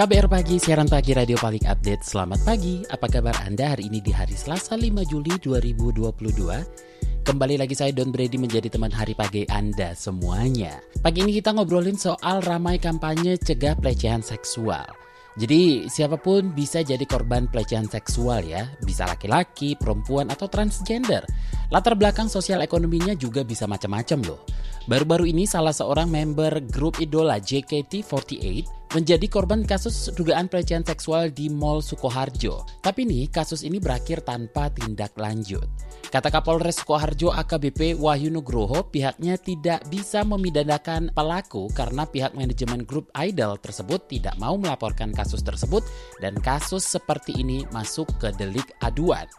KBR Pagi, siaran pagi radio paling update. Selamat pagi, apa kabar Anda hari ini di hari Selasa 5 Juli 2022? Kembali lagi saya Don Brady menjadi teman hari pagi Anda semuanya. Pagi ini kita ngobrolin soal ramai kampanye cegah pelecehan seksual. Jadi siapa pun bisa jadi korban pelecehan seksual ya, bisa laki-laki, perempuan, atau transgender. Latar belakang sosial ekonominya juga bisa macam-macam loh. Baru-baru ini salah seorang member grup idola JKT48 menjadi korban kasus dugaan pelecehan seksual di Mall Sukoharjo. Tapi nih, kasus ini berakhir tanpa tindak lanjut. Kata Kapolres Sukoharjo AKBP Wahyu Nugroho, pihaknya tidak bisa memidanakan pelaku karena pihak manajemen grup Idol tersebut tidak mau melaporkan kasus tersebut dan kasus seperti ini masuk ke delik aduan.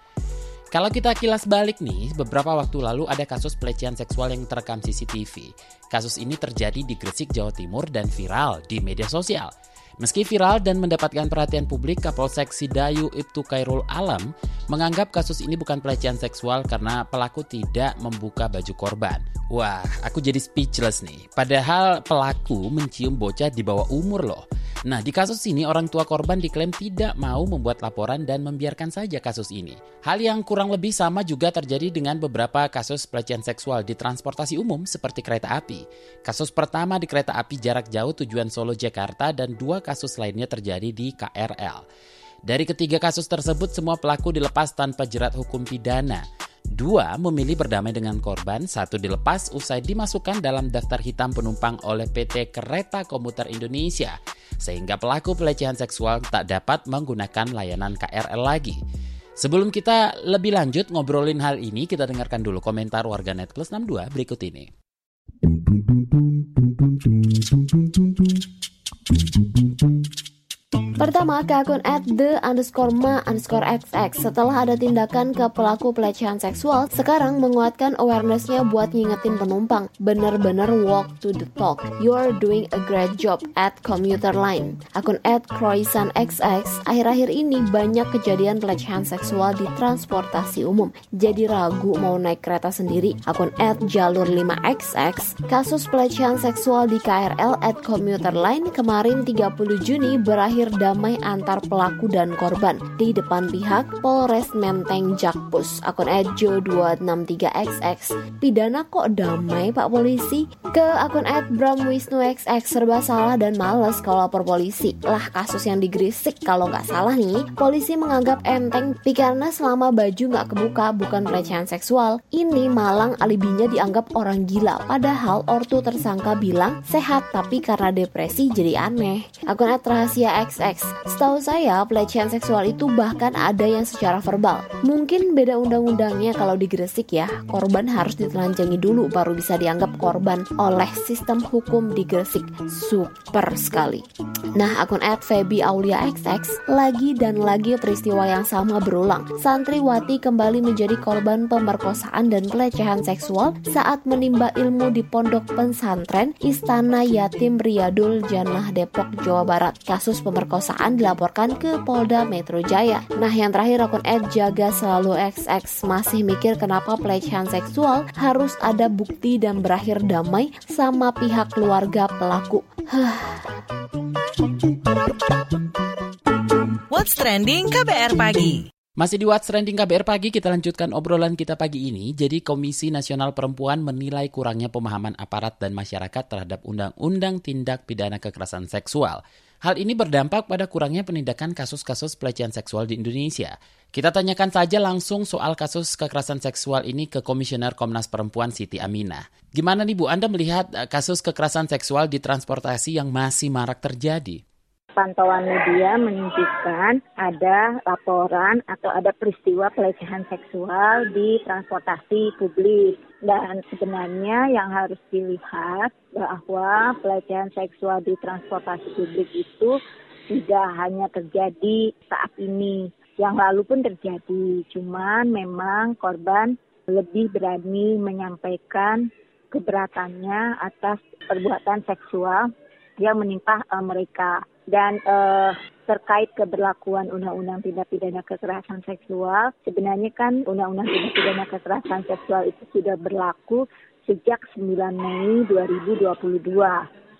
Kalau kita kilas balik nih, beberapa waktu lalu ada kasus pelecehan seksual yang terekam CCTV. Kasus ini terjadi di Gresik, Jawa Timur dan viral di media sosial. Meski viral dan mendapatkan perhatian publik, Kapolsek Sidayu Ibtu Kairul Alam menganggap kasus ini bukan pelecehan seksual karena pelaku tidak membuka baju korban. Wah, aku jadi speechless nih. Padahal pelaku mencium bocah di bawah umur loh. Nah, di kasus ini orang tua korban diklaim tidak mau membuat laporan dan membiarkan saja kasus ini. Hal yang kurang lebih sama juga terjadi dengan beberapa kasus pelecehan seksual di transportasi umum seperti kereta api. Kasus pertama di kereta api jarak jauh tujuan Solo Jakarta dan dua kasus lainnya terjadi di KRL. Dari ketiga kasus tersebut semua pelaku dilepas tanpa jerat hukum pidana. Dua memilih berdamai dengan korban, satu dilepas usai dimasukkan dalam daftar hitam penumpang oleh PT Kereta Komuter Indonesia sehingga pelaku pelecehan seksual tak dapat menggunakan layanan KRL lagi. Sebelum kita lebih lanjut ngobrolin hal ini, kita dengarkan dulu komentar warganet plus 62 berikut ini. Pertama, ke akun at the underscore ma underscore xx Setelah ada tindakan ke pelaku pelecehan seksual Sekarang menguatkan awarenessnya buat ngingetin penumpang. Bener-bener walk to the talk. You're doing a great job at commuter line. Akun at croissant xx Akhir-akhir ini banyak kejadian pelecehan seksual di transportasi umum. Jadi ragu mau naik kereta sendiri. Akun at jalur 5xx Kasus pelecehan seksual di KRL at commuter line Kemarin 30 Juni berakhir damai antar pelaku dan korban di depan pihak Polres Menteng Jakpus. Akun Ejo 263XX. Pidana kok damai Pak Polisi? Ke akun Ed Bram Wisnu XX serba salah dan males kalau lapor polisi. Lah kasus yang digrisik kalau nggak salah nih, polisi menganggap enteng karena selama baju nggak kebuka bukan pelecehan seksual. Ini malang alibinya dianggap orang gila. Padahal ortu tersangka bilang sehat tapi karena depresi jadi aneh. Akun Rahasia XX Setahu saya, pelecehan seksual itu bahkan ada yang secara verbal. Mungkin beda undang-undangnya kalau di Gresik ya, korban harus ditelanjangi dulu baru bisa dianggap korban oleh sistem hukum di Gresik. Super sekali. Nah, akun at Feby Aulia XX, lagi dan lagi peristiwa yang sama berulang. Santriwati kembali menjadi korban pemerkosaan dan pelecehan seksual saat menimba ilmu di pondok pesantren Istana Yatim Riyadul Jannah Depok, Jawa Barat. Kasus pemerkosaan pemerkosaan dilaporkan ke Polda Metro Jaya. Nah, yang terakhir akun Ed Jaga Selalu XX masih mikir kenapa pelecehan seksual harus ada bukti dan berakhir damai sama pihak keluarga pelaku. What's Trending KBR Pagi masih di What's Trending KBR Pagi, kita lanjutkan obrolan kita pagi ini. Jadi Komisi Nasional Perempuan menilai kurangnya pemahaman aparat dan masyarakat terhadap Undang-Undang Tindak Pidana Kekerasan Seksual. Hal ini berdampak pada kurangnya penindakan kasus-kasus pelecehan seksual di Indonesia. Kita tanyakan saja langsung soal kasus kekerasan seksual ini ke Komisioner Komnas Perempuan Siti Aminah. Gimana nih Bu, Anda melihat eh, kasus kekerasan seksual di transportasi yang masih marak terjadi? pantauan media menunjukkan ada laporan atau ada peristiwa pelecehan seksual di transportasi publik Dan sebenarnya yang harus dilihat bahwa pelecehan seksual di transportasi publik itu tidak hanya terjadi saat ini. Yang lalu pun terjadi, cuman memang korban lebih berani menyampaikan keberatannya atas perbuatan seksual yang menimpa uh, mereka dan uh, terkait keberlakuan Undang-Undang Tindak Pidana Kekerasan Seksual, sebenarnya kan Undang-Undang Tindak Pidana Kekerasan Seksual itu sudah berlaku sejak 9 Mei 2022,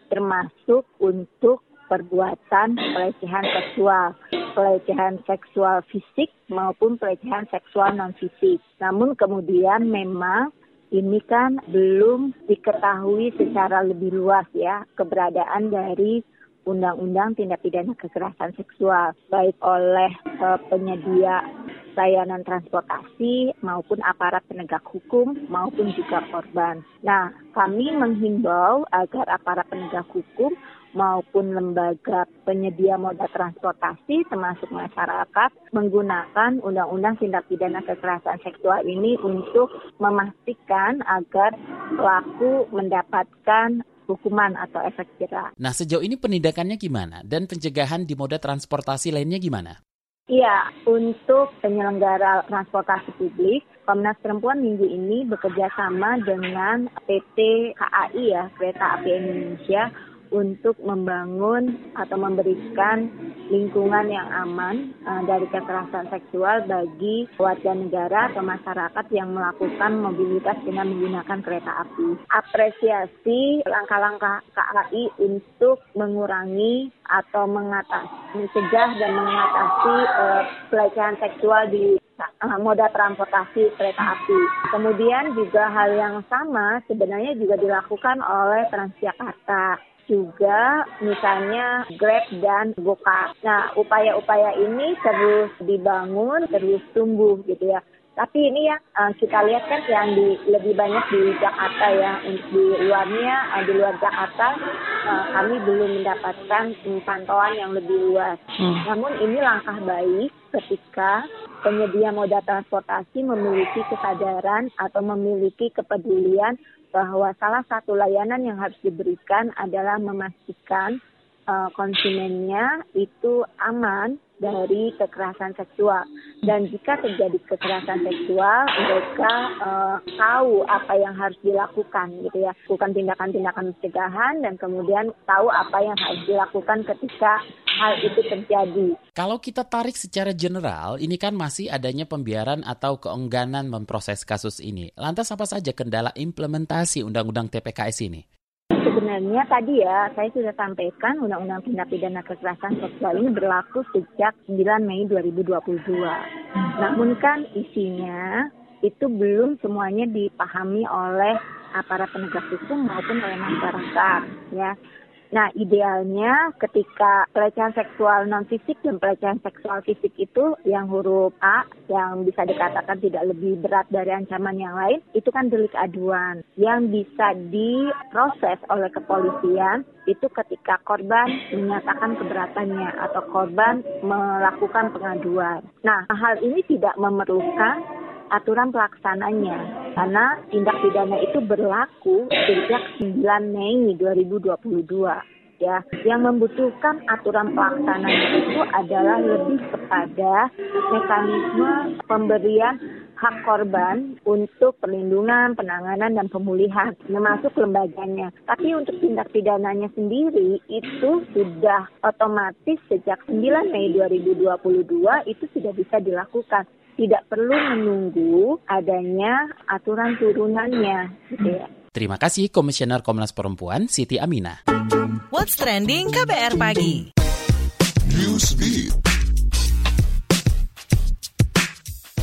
termasuk untuk perbuatan pelecehan seksual, pelecehan seksual fisik maupun pelecehan seksual non fisik. Namun kemudian memang ini kan belum diketahui secara lebih luas ya keberadaan dari Undang-Undang Tindak Pidana Kekerasan Seksual, baik oleh uh, penyedia layanan transportasi maupun aparat penegak hukum maupun juga korban. Nah, kami menghimbau agar aparat penegak hukum maupun lembaga penyedia moda transportasi termasuk masyarakat menggunakan Undang-Undang Tindak Pidana Kekerasan Seksual ini untuk memastikan agar pelaku mendapatkan hukuman atau efek jerah. Nah, sejauh ini penindakannya gimana? Dan pencegahan di moda transportasi lainnya gimana? Iya, untuk penyelenggara transportasi publik, Komnas Perempuan minggu ini bekerja sama dengan PT KAI ya, Kereta Api Indonesia untuk membangun atau memberikan lingkungan yang aman uh, dari kekerasan seksual bagi warga negara atau masyarakat yang melakukan mobilitas dengan menggunakan kereta api. Apresiasi langkah-langkah KAI untuk mengurangi atau mengatasi, mencegah dan mengatasi uh, pelecehan seksual di uh, moda transportasi kereta api. Kemudian juga hal yang sama sebenarnya juga dilakukan oleh Transjakarta juga misalnya Grab dan Gokar. Nah, upaya-upaya ini terus dibangun, terus tumbuh gitu ya. Tapi ini yang uh, kita lihat kan yang di, lebih banyak di Jakarta ya. Di luarnya, uh, di luar Jakarta, uh, kami belum mendapatkan pantauan yang lebih luas. Hmm. Namun ini langkah baik ketika penyedia moda transportasi memiliki kesadaran atau memiliki kepedulian bahwa salah satu layanan yang harus diberikan adalah memastikan uh, konsumennya itu aman dari kekerasan seksual. Dan jika terjadi kekerasan seksual, mereka uh, tahu apa yang harus dilakukan, gitu ya. Bukan tindakan-tindakan pencegahan dan kemudian tahu apa yang harus dilakukan ketika hal itu terjadi. Kalau kita tarik secara general, ini kan masih adanya pembiaran atau keengganan memproses kasus ini. Lantas apa saja kendala implementasi Undang-Undang TPKS ini? Sebenarnya tadi ya, saya sudah sampaikan Undang-Undang Tindak Pidana Kekerasan Seksual ini berlaku sejak 9 Mei 2022. Namun kan isinya itu belum semuanya dipahami oleh aparat penegak hukum maupun oleh masyarakat ya. Nah, idealnya ketika pelecehan seksual non fisik dan pelecehan seksual fisik itu yang huruf A yang bisa dikatakan tidak lebih berat dari ancaman yang lain, itu kan delik aduan yang bisa diproses oleh kepolisian itu ketika korban menyatakan keberatannya atau korban melakukan pengaduan. Nah, hal ini tidak memerlukan aturan pelaksananya. Karena tindak pidana itu berlaku sejak 9 Mei 2022 ya. Yang membutuhkan aturan pelaksananya itu adalah lebih kepada mekanisme pemberian hak korban untuk perlindungan, penanganan, dan pemulihan, termasuk lembaganya. Tapi untuk tindak pidananya sendiri itu sudah otomatis sejak 9 Mei 2022 itu sudah bisa dilakukan tidak perlu menunggu adanya aturan turunannya gitu ya. Terima kasih Komisioner Komnas Perempuan Siti Aminah. What's trending KBR pagi? Newsbeat.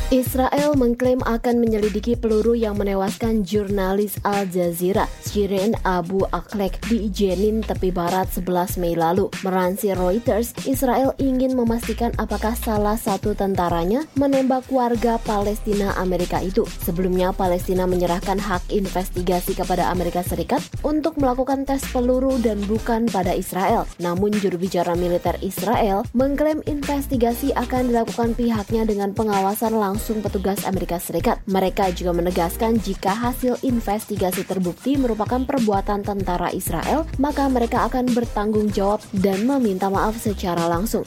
Israel mengklaim akan menyelidiki peluru yang menewaskan jurnalis Al Jazeera, Shirin Abu Aklek di Jenin, tepi barat 11 Mei lalu. Meransir Reuters, Israel ingin memastikan apakah salah satu tentaranya menembak warga Palestina Amerika itu. Sebelumnya, Palestina menyerahkan hak investigasi kepada Amerika Serikat untuk melakukan tes peluru dan bukan pada Israel. Namun, juru bicara militer Israel mengklaim investigasi akan dilakukan pihaknya dengan pengawasan langsung langsung petugas Amerika Serikat. Mereka juga menegaskan jika hasil investigasi terbukti merupakan perbuatan tentara Israel, maka mereka akan bertanggung jawab dan meminta maaf secara langsung.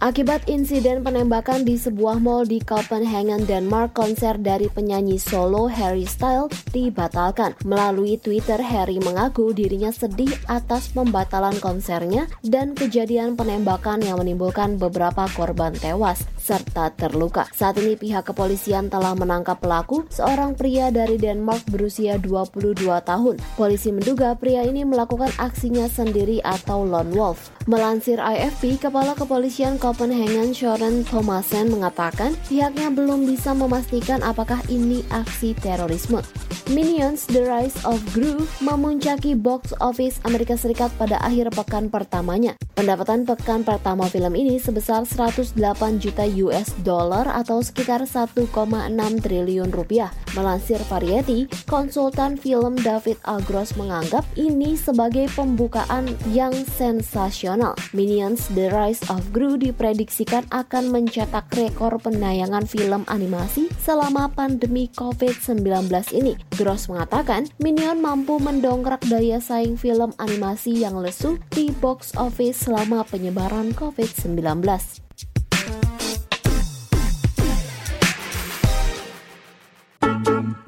Akibat insiden penembakan di sebuah mall di Copenhagen, Denmark, konser dari penyanyi solo Harry Styles dibatalkan. Melalui Twitter, Harry mengaku dirinya sedih atas pembatalan konsernya dan kejadian penembakan yang menimbulkan beberapa korban tewas serta terluka. Saat ini pihak kepolisian telah menangkap pelaku, seorang pria dari Denmark berusia 22 tahun. Polisi menduga pria ini melakukan aksinya sendiri atau lone wolf. Melansir AFP, Kepala Kepolisian Copenhagen Søren Thomasen mengatakan pihaknya belum bisa memastikan apakah ini aksi terorisme. Minions The Rise of Gru memuncaki box office Amerika Serikat pada akhir pekan pertamanya. Pendapatan pekan pertama film ini sebesar 108 juta US dollar atau sekitar 1,6 triliun rupiah. Melansir Variety, konsultan film David Algros menganggap ini sebagai pembukaan yang sensasional. Minions The Rise of Gru diprediksikan akan mencetak rekor penayangan film animasi selama pandemi COVID-19 ini. Gross mengatakan, Minion mampu mendongkrak daya saing film animasi yang lesu di box office selama penyebaran COVID-19.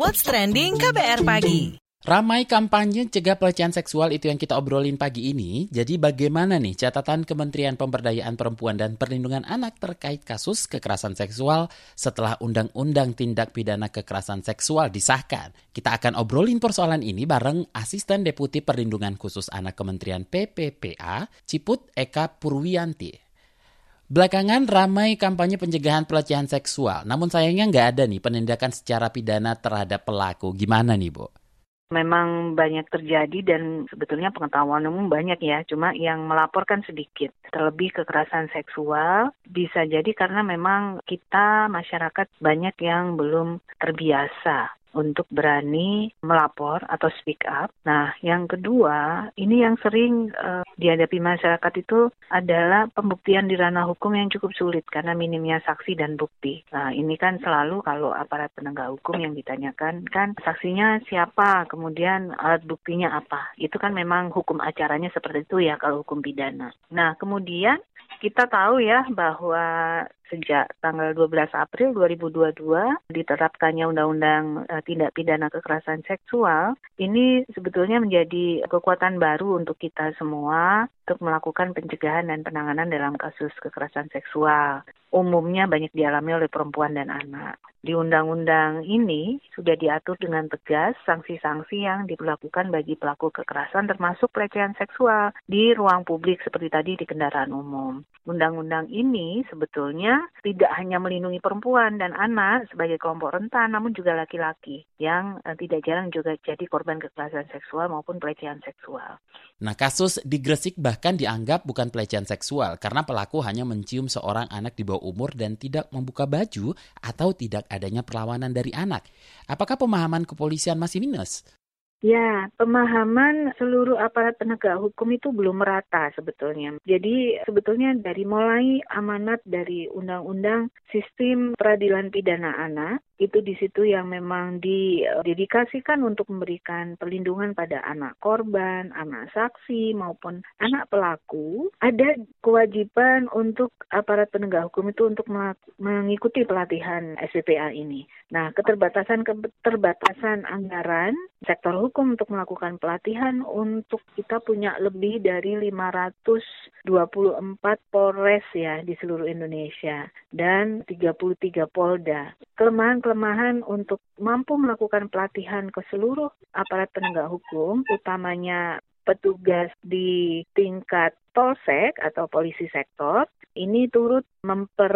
What's Trending KBR Pagi. Ramai kampanye cegah pelecehan seksual itu yang kita obrolin pagi ini. Jadi bagaimana nih catatan Kementerian Pemberdayaan Perempuan dan Perlindungan Anak terkait kasus kekerasan seksual setelah Undang-Undang Tindak Pidana Kekerasan Seksual disahkan? Kita akan obrolin persoalan ini bareng Asisten Deputi Perlindungan Khusus Anak Kementerian PPPA, Ciput Eka Purwianti. Belakangan ramai kampanye pencegahan pelecehan seksual, namun sayangnya nggak ada nih penindakan secara pidana terhadap pelaku. Gimana nih, Bu? Memang banyak terjadi dan sebetulnya pengetahuan umum banyak ya, cuma yang melaporkan sedikit. Terlebih kekerasan seksual bisa jadi karena memang kita masyarakat banyak yang belum terbiasa untuk berani melapor atau speak up. Nah, yang kedua, ini yang sering uh, dihadapi masyarakat itu adalah pembuktian di ranah hukum yang cukup sulit karena minimnya saksi dan bukti. Nah, ini kan selalu kalau aparat penegak hukum yang ditanyakan kan saksinya siapa, kemudian alat buktinya apa. Itu kan memang hukum acaranya seperti itu ya kalau hukum pidana. Nah, kemudian kita tahu ya bahwa sejak tanggal 12 April 2022 diterapkannya Undang-Undang uh, Tindak Pidana Kekerasan Seksual, ini sebetulnya menjadi kekuatan baru untuk kita semua untuk melakukan pencegahan dan penanganan dalam kasus kekerasan seksual. Umumnya banyak dialami oleh perempuan dan anak. Di undang-undang ini sudah diatur dengan tegas sanksi-sanksi yang diberlakukan bagi pelaku kekerasan termasuk pelecehan seksual di ruang publik seperti tadi di kendaraan umum. Undang-undang ini sebetulnya tidak hanya melindungi perempuan dan anak sebagai kelompok rentan, namun juga laki-laki yang eh, tidak jarang juga jadi korban kekerasan seksual maupun pelecehan seksual. Nah, kasus di Gresik bahkan dianggap bukan pelecehan seksual karena pelaku hanya mencium seorang anak di bawah umur dan tidak membuka baju atau tidak adanya perlawanan dari anak. Apakah pemahaman kepolisian masih minus? Ya, pemahaman seluruh aparat penegak hukum itu belum merata sebetulnya. Jadi sebetulnya dari mulai amanat dari Undang-Undang Sistem Peradilan Pidana Anak itu di situ yang memang didedikasikan untuk memberikan perlindungan pada anak korban, anak saksi maupun anak pelaku, ada kewajiban untuk aparat penegak hukum itu untuk mengikuti pelatihan SPPA ini. Nah, keterbatasan keterbatasan anggaran sektor hukum untuk melakukan pelatihan untuk kita punya lebih dari 524 Polres ya di seluruh Indonesia dan 33 Polda. Kelemahan-kelemahan untuk mampu melakukan pelatihan ke seluruh aparat penegak hukum, utamanya petugas di tingkat polsek atau polisi sektor ini turut memper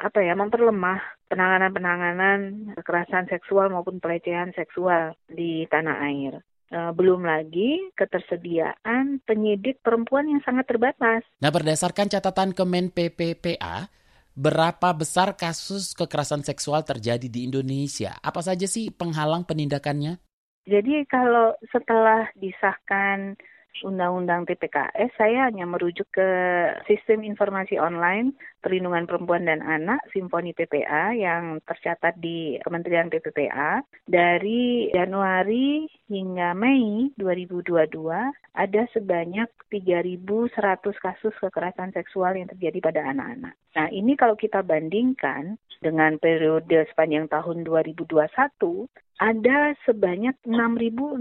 apa ya memperlemah penanganan-penanganan kekerasan seksual maupun pelecehan seksual di tanah air. Uh, belum lagi ketersediaan penyidik perempuan yang sangat terbatas. Nah, berdasarkan catatan Kemen PPPA, berapa besar kasus kekerasan seksual terjadi di Indonesia? Apa saja sih penghalang penindakannya? Jadi kalau setelah disahkan Undang-Undang TPKS saya hanya merujuk ke Sistem Informasi Online Perlindungan Perempuan dan Anak Simfoni PPA yang tercatat di Kementerian PPPA dari Januari hingga Mei 2022 ada sebanyak 3.100 kasus kekerasan seksual yang terjadi pada anak-anak. Nah, ini kalau kita bandingkan dengan periode sepanjang tahun 2021 ada sebanyak 6.615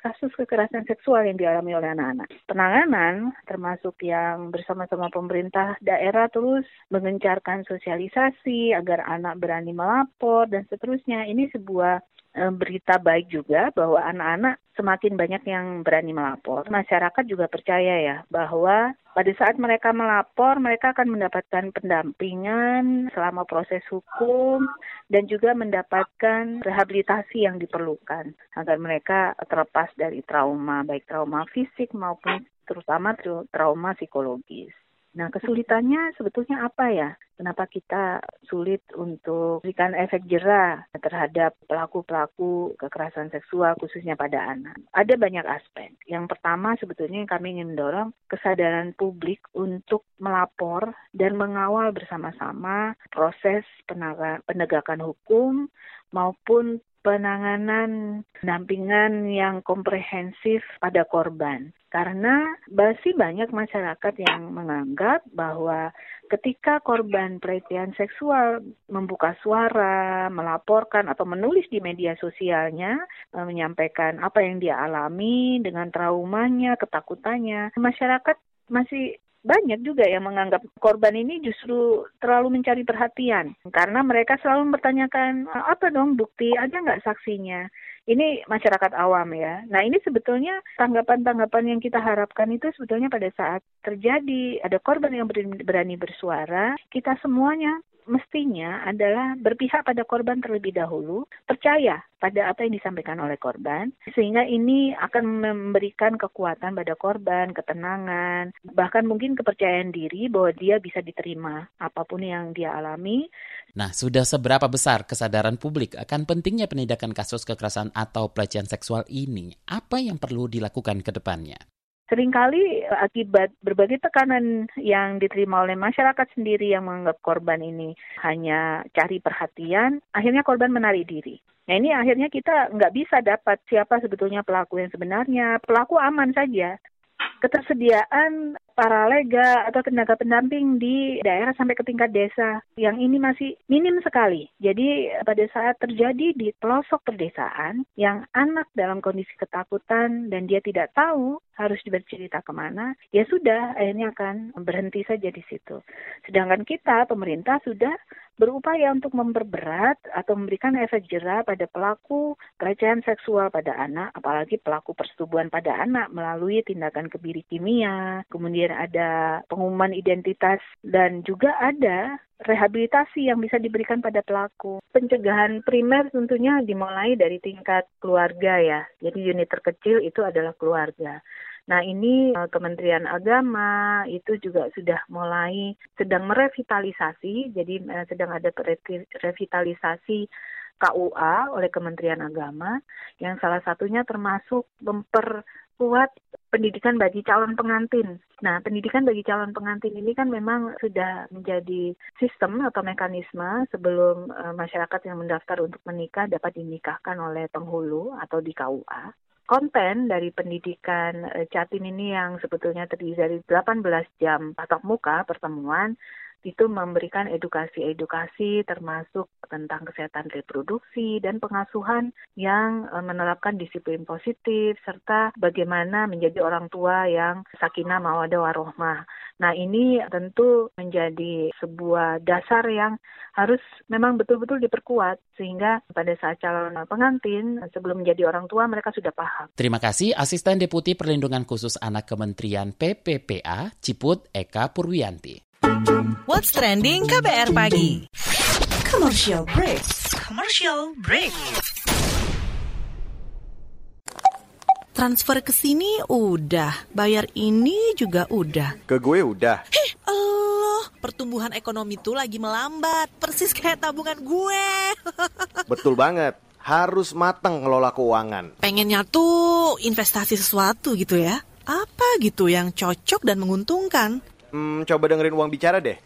kasus kekerasan seksual yang dialami oleh anak-anak. Penanganan termasuk yang bersama-sama pemerintah daerah terus mengencarkan sosialisasi agar anak berani melapor dan seterusnya. Ini sebuah Eh, berita baik juga bahwa anak-anak semakin banyak yang berani melapor. Masyarakat juga percaya ya bahwa pada saat mereka melapor, mereka akan mendapatkan pendampingan selama proses hukum dan juga mendapatkan rehabilitasi yang diperlukan agar mereka terlepas dari trauma, baik trauma fisik maupun terutama trauma psikologis. Nah, kesulitannya sebetulnya apa ya? Kenapa kita sulit untuk berikan efek jerah terhadap pelaku-pelaku kekerasan seksual khususnya pada anak? Ada banyak aspek. Yang pertama sebetulnya yang kami ingin mendorong kesadaran publik untuk melapor dan mengawal bersama-sama proses penegakan hukum maupun penanganan pendampingan yang komprehensif pada korban. Karena masih banyak masyarakat yang menganggap bahwa ketika korban pelecehan seksual membuka suara, melaporkan atau menulis di media sosialnya, eh, menyampaikan apa yang dia alami dengan traumanya, ketakutannya, masyarakat masih banyak juga yang menganggap korban ini justru terlalu mencari perhatian. Karena mereka selalu mempertanyakan apa dong bukti? Ada nggak saksinya? Ini masyarakat awam ya. Nah ini sebetulnya tanggapan-tanggapan yang kita harapkan itu sebetulnya pada saat terjadi ada korban yang berani bersuara, kita semuanya mestinya adalah berpihak pada korban terlebih dahulu, percaya pada apa yang disampaikan oleh korban, sehingga ini akan memberikan kekuatan pada korban, ketenangan, bahkan mungkin kepercayaan diri bahwa dia bisa diterima apa pun yang dia alami. Nah, sudah seberapa besar kesadaran publik akan pentingnya penindakan kasus kekerasan atau pelecehan seksual ini? Apa yang perlu dilakukan ke depannya? Seringkali eh, akibat berbagai tekanan yang diterima oleh masyarakat sendiri yang menganggap korban ini hanya cari perhatian, akhirnya korban menarik diri. Nah ini akhirnya kita nggak bisa dapat siapa sebetulnya pelaku yang sebenarnya. Pelaku aman saja, ketersediaan para lega atau tenaga pendamping di daerah sampai ke tingkat desa yang ini masih minim sekali. Jadi pada saat terjadi di pelosok perdesaan yang anak dalam kondisi ketakutan dan dia tidak tahu harus bercerita ke mana, ya sudah akhirnya akan berhenti saja di situ. Sedangkan kita pemerintah sudah berupaya untuk memperberat atau memberikan efek jerah pada pelaku pelecehan seksual pada anak, apalagi pelaku persetubuhan pada anak melalui tindakan kebiri kimia, kemudian ada pengumuman identitas dan juga ada rehabilitasi yang bisa diberikan pada pelaku. Pencegahan primer tentunya dimulai dari tingkat keluarga ya. Jadi unit terkecil itu adalah keluarga. Nah ini eh, Kementerian Agama itu juga sudah mulai sedang merevitalisasi, jadi eh, sedang ada revitalisasi KUA oleh Kementerian Agama yang salah satunya termasuk memperkuat pendidikan bagi calon pengantin. Nah, pendidikan bagi calon pengantin ini kan memang sudah menjadi sistem atau mekanisme sebelum uh, masyarakat yang mendaftar untuk menikah dapat dinikahkan oleh penghulu atau di KUA konten dari pendidikan uh, Jatim ini yang sebetulnya terdiri dari 18 jam tatap muka pertemuan itu memberikan edukasi-edukasi termasuk tentang kesehatan reproduksi dan pengasuhan yang uh, menerapkan disiplin positif serta bagaimana menjadi orang tua yang sakinah mawadah warohmah. Nah, ini tentu menjadi sebuah dasar yang harus memang betul-betul diperkuat sehingga pada saat calon pengantin sebelum menjadi orang tua mereka sudah paham. Terima kasih Asisten Deputi Perlindungan Khusus Anak Kementerian PPPA Ciput Eka Purwianti. What's trending KBR pagi? Commercial break. Commercial break. Transfer ke sini udah, bayar ini juga udah. Ke gue udah. Hih, Allah, pertumbuhan ekonomi tuh lagi melambat, persis kayak tabungan gue. Betul banget. harus matang ngelola keuangan. Pengennya tuh investasi sesuatu gitu ya. Apa gitu yang cocok dan menguntungkan? Hmm, coba dengerin uang bicara deh.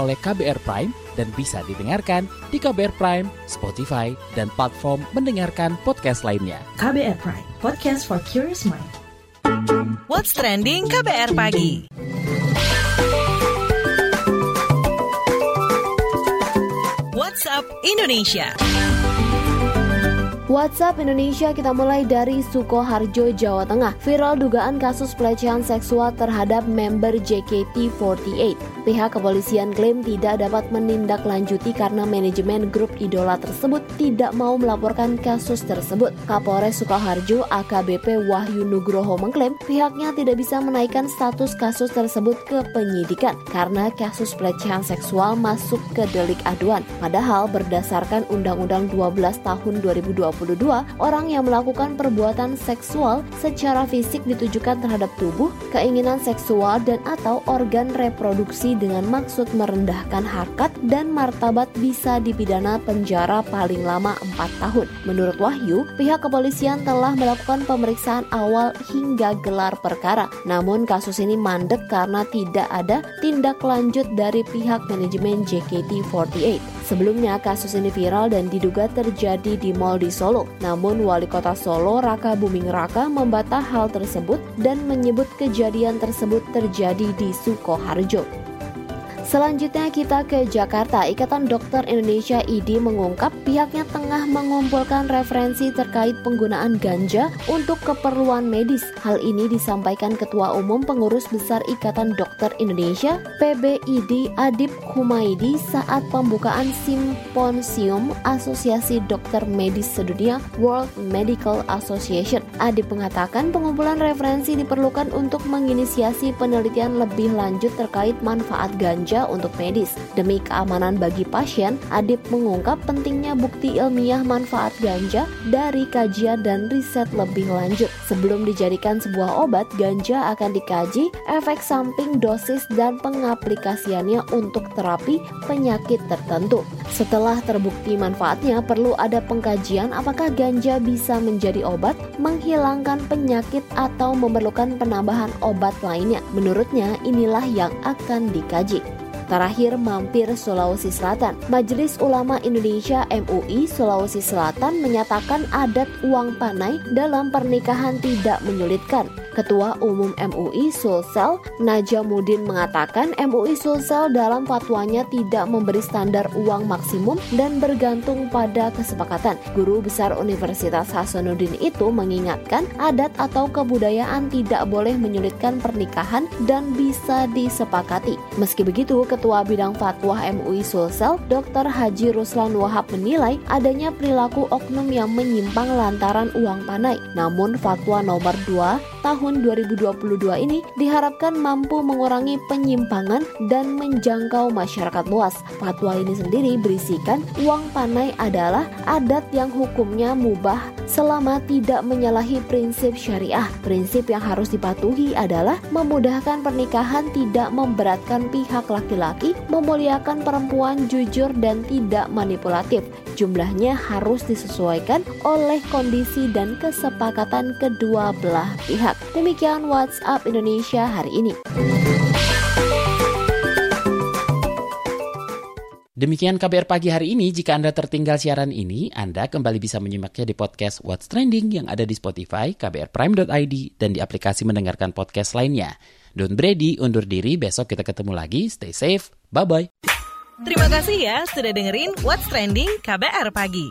oleh KBR Prime dan bisa didengarkan di KBR Prime, Spotify, dan platform mendengarkan podcast lainnya. KBR Prime, podcast for curious mind. What's trending KBR pagi? WhatsApp Indonesia. WhatsApp Indonesia kita mulai dari Sukoharjo, Jawa Tengah. Viral dugaan kasus pelecehan seksual terhadap member JKT48. Pihak kepolisian klaim tidak dapat menindaklanjuti karena manajemen grup idola tersebut tidak mau melaporkan kasus tersebut. Kapolres Sukoharjo AKBP Wahyu Nugroho mengklaim pihaknya tidak bisa menaikkan status kasus tersebut ke penyidikan karena kasus pelecehan seksual masuk ke delik aduan. Padahal berdasarkan Undang-Undang 12 tahun 2022, orang yang melakukan perbuatan seksual secara fisik ditujukan terhadap tubuh, keinginan seksual dan atau organ reproduksi dengan maksud merendahkan harkat dan martabat bisa dipidana penjara paling lama 4 tahun. Menurut Wahyu, pihak kepolisian telah melakukan pemeriksaan awal hingga gelar perkara. Namun kasus ini mandek karena tidak ada tindak lanjut dari pihak manajemen JKT48. Sebelumnya kasus ini viral dan diduga terjadi di Mall di Solo. Namun Wali Kota Solo Raka Buming Raka membantah hal tersebut dan menyebut kejadian tersebut terjadi di Sukoharjo. Selanjutnya kita ke Jakarta. Ikatan Dokter Indonesia IDI mengungkap pihaknya tengah mengumpulkan referensi terkait penggunaan ganja untuk keperluan medis. Hal ini disampaikan Ketua Umum Pengurus Besar Ikatan Dokter Indonesia PBID Adib Humaidi saat pembukaan simposium Asosiasi Dokter Medis Sedunia World Medical Association. Adib mengatakan pengumpulan referensi diperlukan untuk menginisiasi penelitian lebih lanjut terkait manfaat ganja untuk medis. Demi keamanan bagi pasien, Adib mengungkap pentingnya bukti ilmiah manfaat ganja dari kajian dan riset lebih lanjut. Sebelum dijadikan sebuah obat, ganja akan dikaji efek samping dosis dan pengaplikasiannya untuk terapi penyakit tertentu. Setelah terbukti manfaatnya, perlu ada pengkajian apakah ganja bisa menjadi obat, menghilangkan penyakit atau memerlukan penambahan obat lainnya. Menurutnya, inilah yang akan dikaji. Terakhir mampir Sulawesi Selatan. Majelis Ulama Indonesia MUI Sulawesi Selatan menyatakan adat uang panai dalam pernikahan tidak menyulitkan. Ketua Umum MUI Sulsel Najamuddin mengatakan MUI Sulsel dalam fatwanya tidak memberi standar uang maksimum dan bergantung pada kesepakatan. Guru Besar Universitas Hasanuddin itu mengingatkan adat atau kebudayaan tidak boleh menyulitkan pernikahan dan bisa disepakati. Meski begitu, Ketua Bidang Fatwa MUI Sulsel Dr. Haji Ruslan Wahab menilai adanya perilaku oknum yang menyimpang lantaran uang panai. Namun fatwa nomor 2 tahun 2022 ini diharapkan mampu mengurangi penyimpangan dan menjangkau masyarakat luas. Fatwa ini sendiri berisikan uang panai adalah adat yang hukumnya mubah selama tidak menyalahi prinsip syariah. Prinsip yang harus dipatuhi adalah memudahkan pernikahan tidak memberatkan pihak laki-laki, memuliakan perempuan jujur dan tidak manipulatif. Jumlahnya harus disesuaikan oleh kondisi dan kesepakatan kedua belah pihak. Demikian WhatsApp Indonesia hari ini. Demikian KBR pagi hari ini. Jika Anda tertinggal siaran ini, Anda kembali bisa menyimaknya di podcast What's Trending yang ada di Spotify, kbrprime.id, dan di aplikasi mendengarkan podcast lainnya. Don't Brady undur diri, besok kita ketemu lagi. Stay safe, bye-bye. Terima kasih ya sudah dengerin What's Trending KBR Pagi.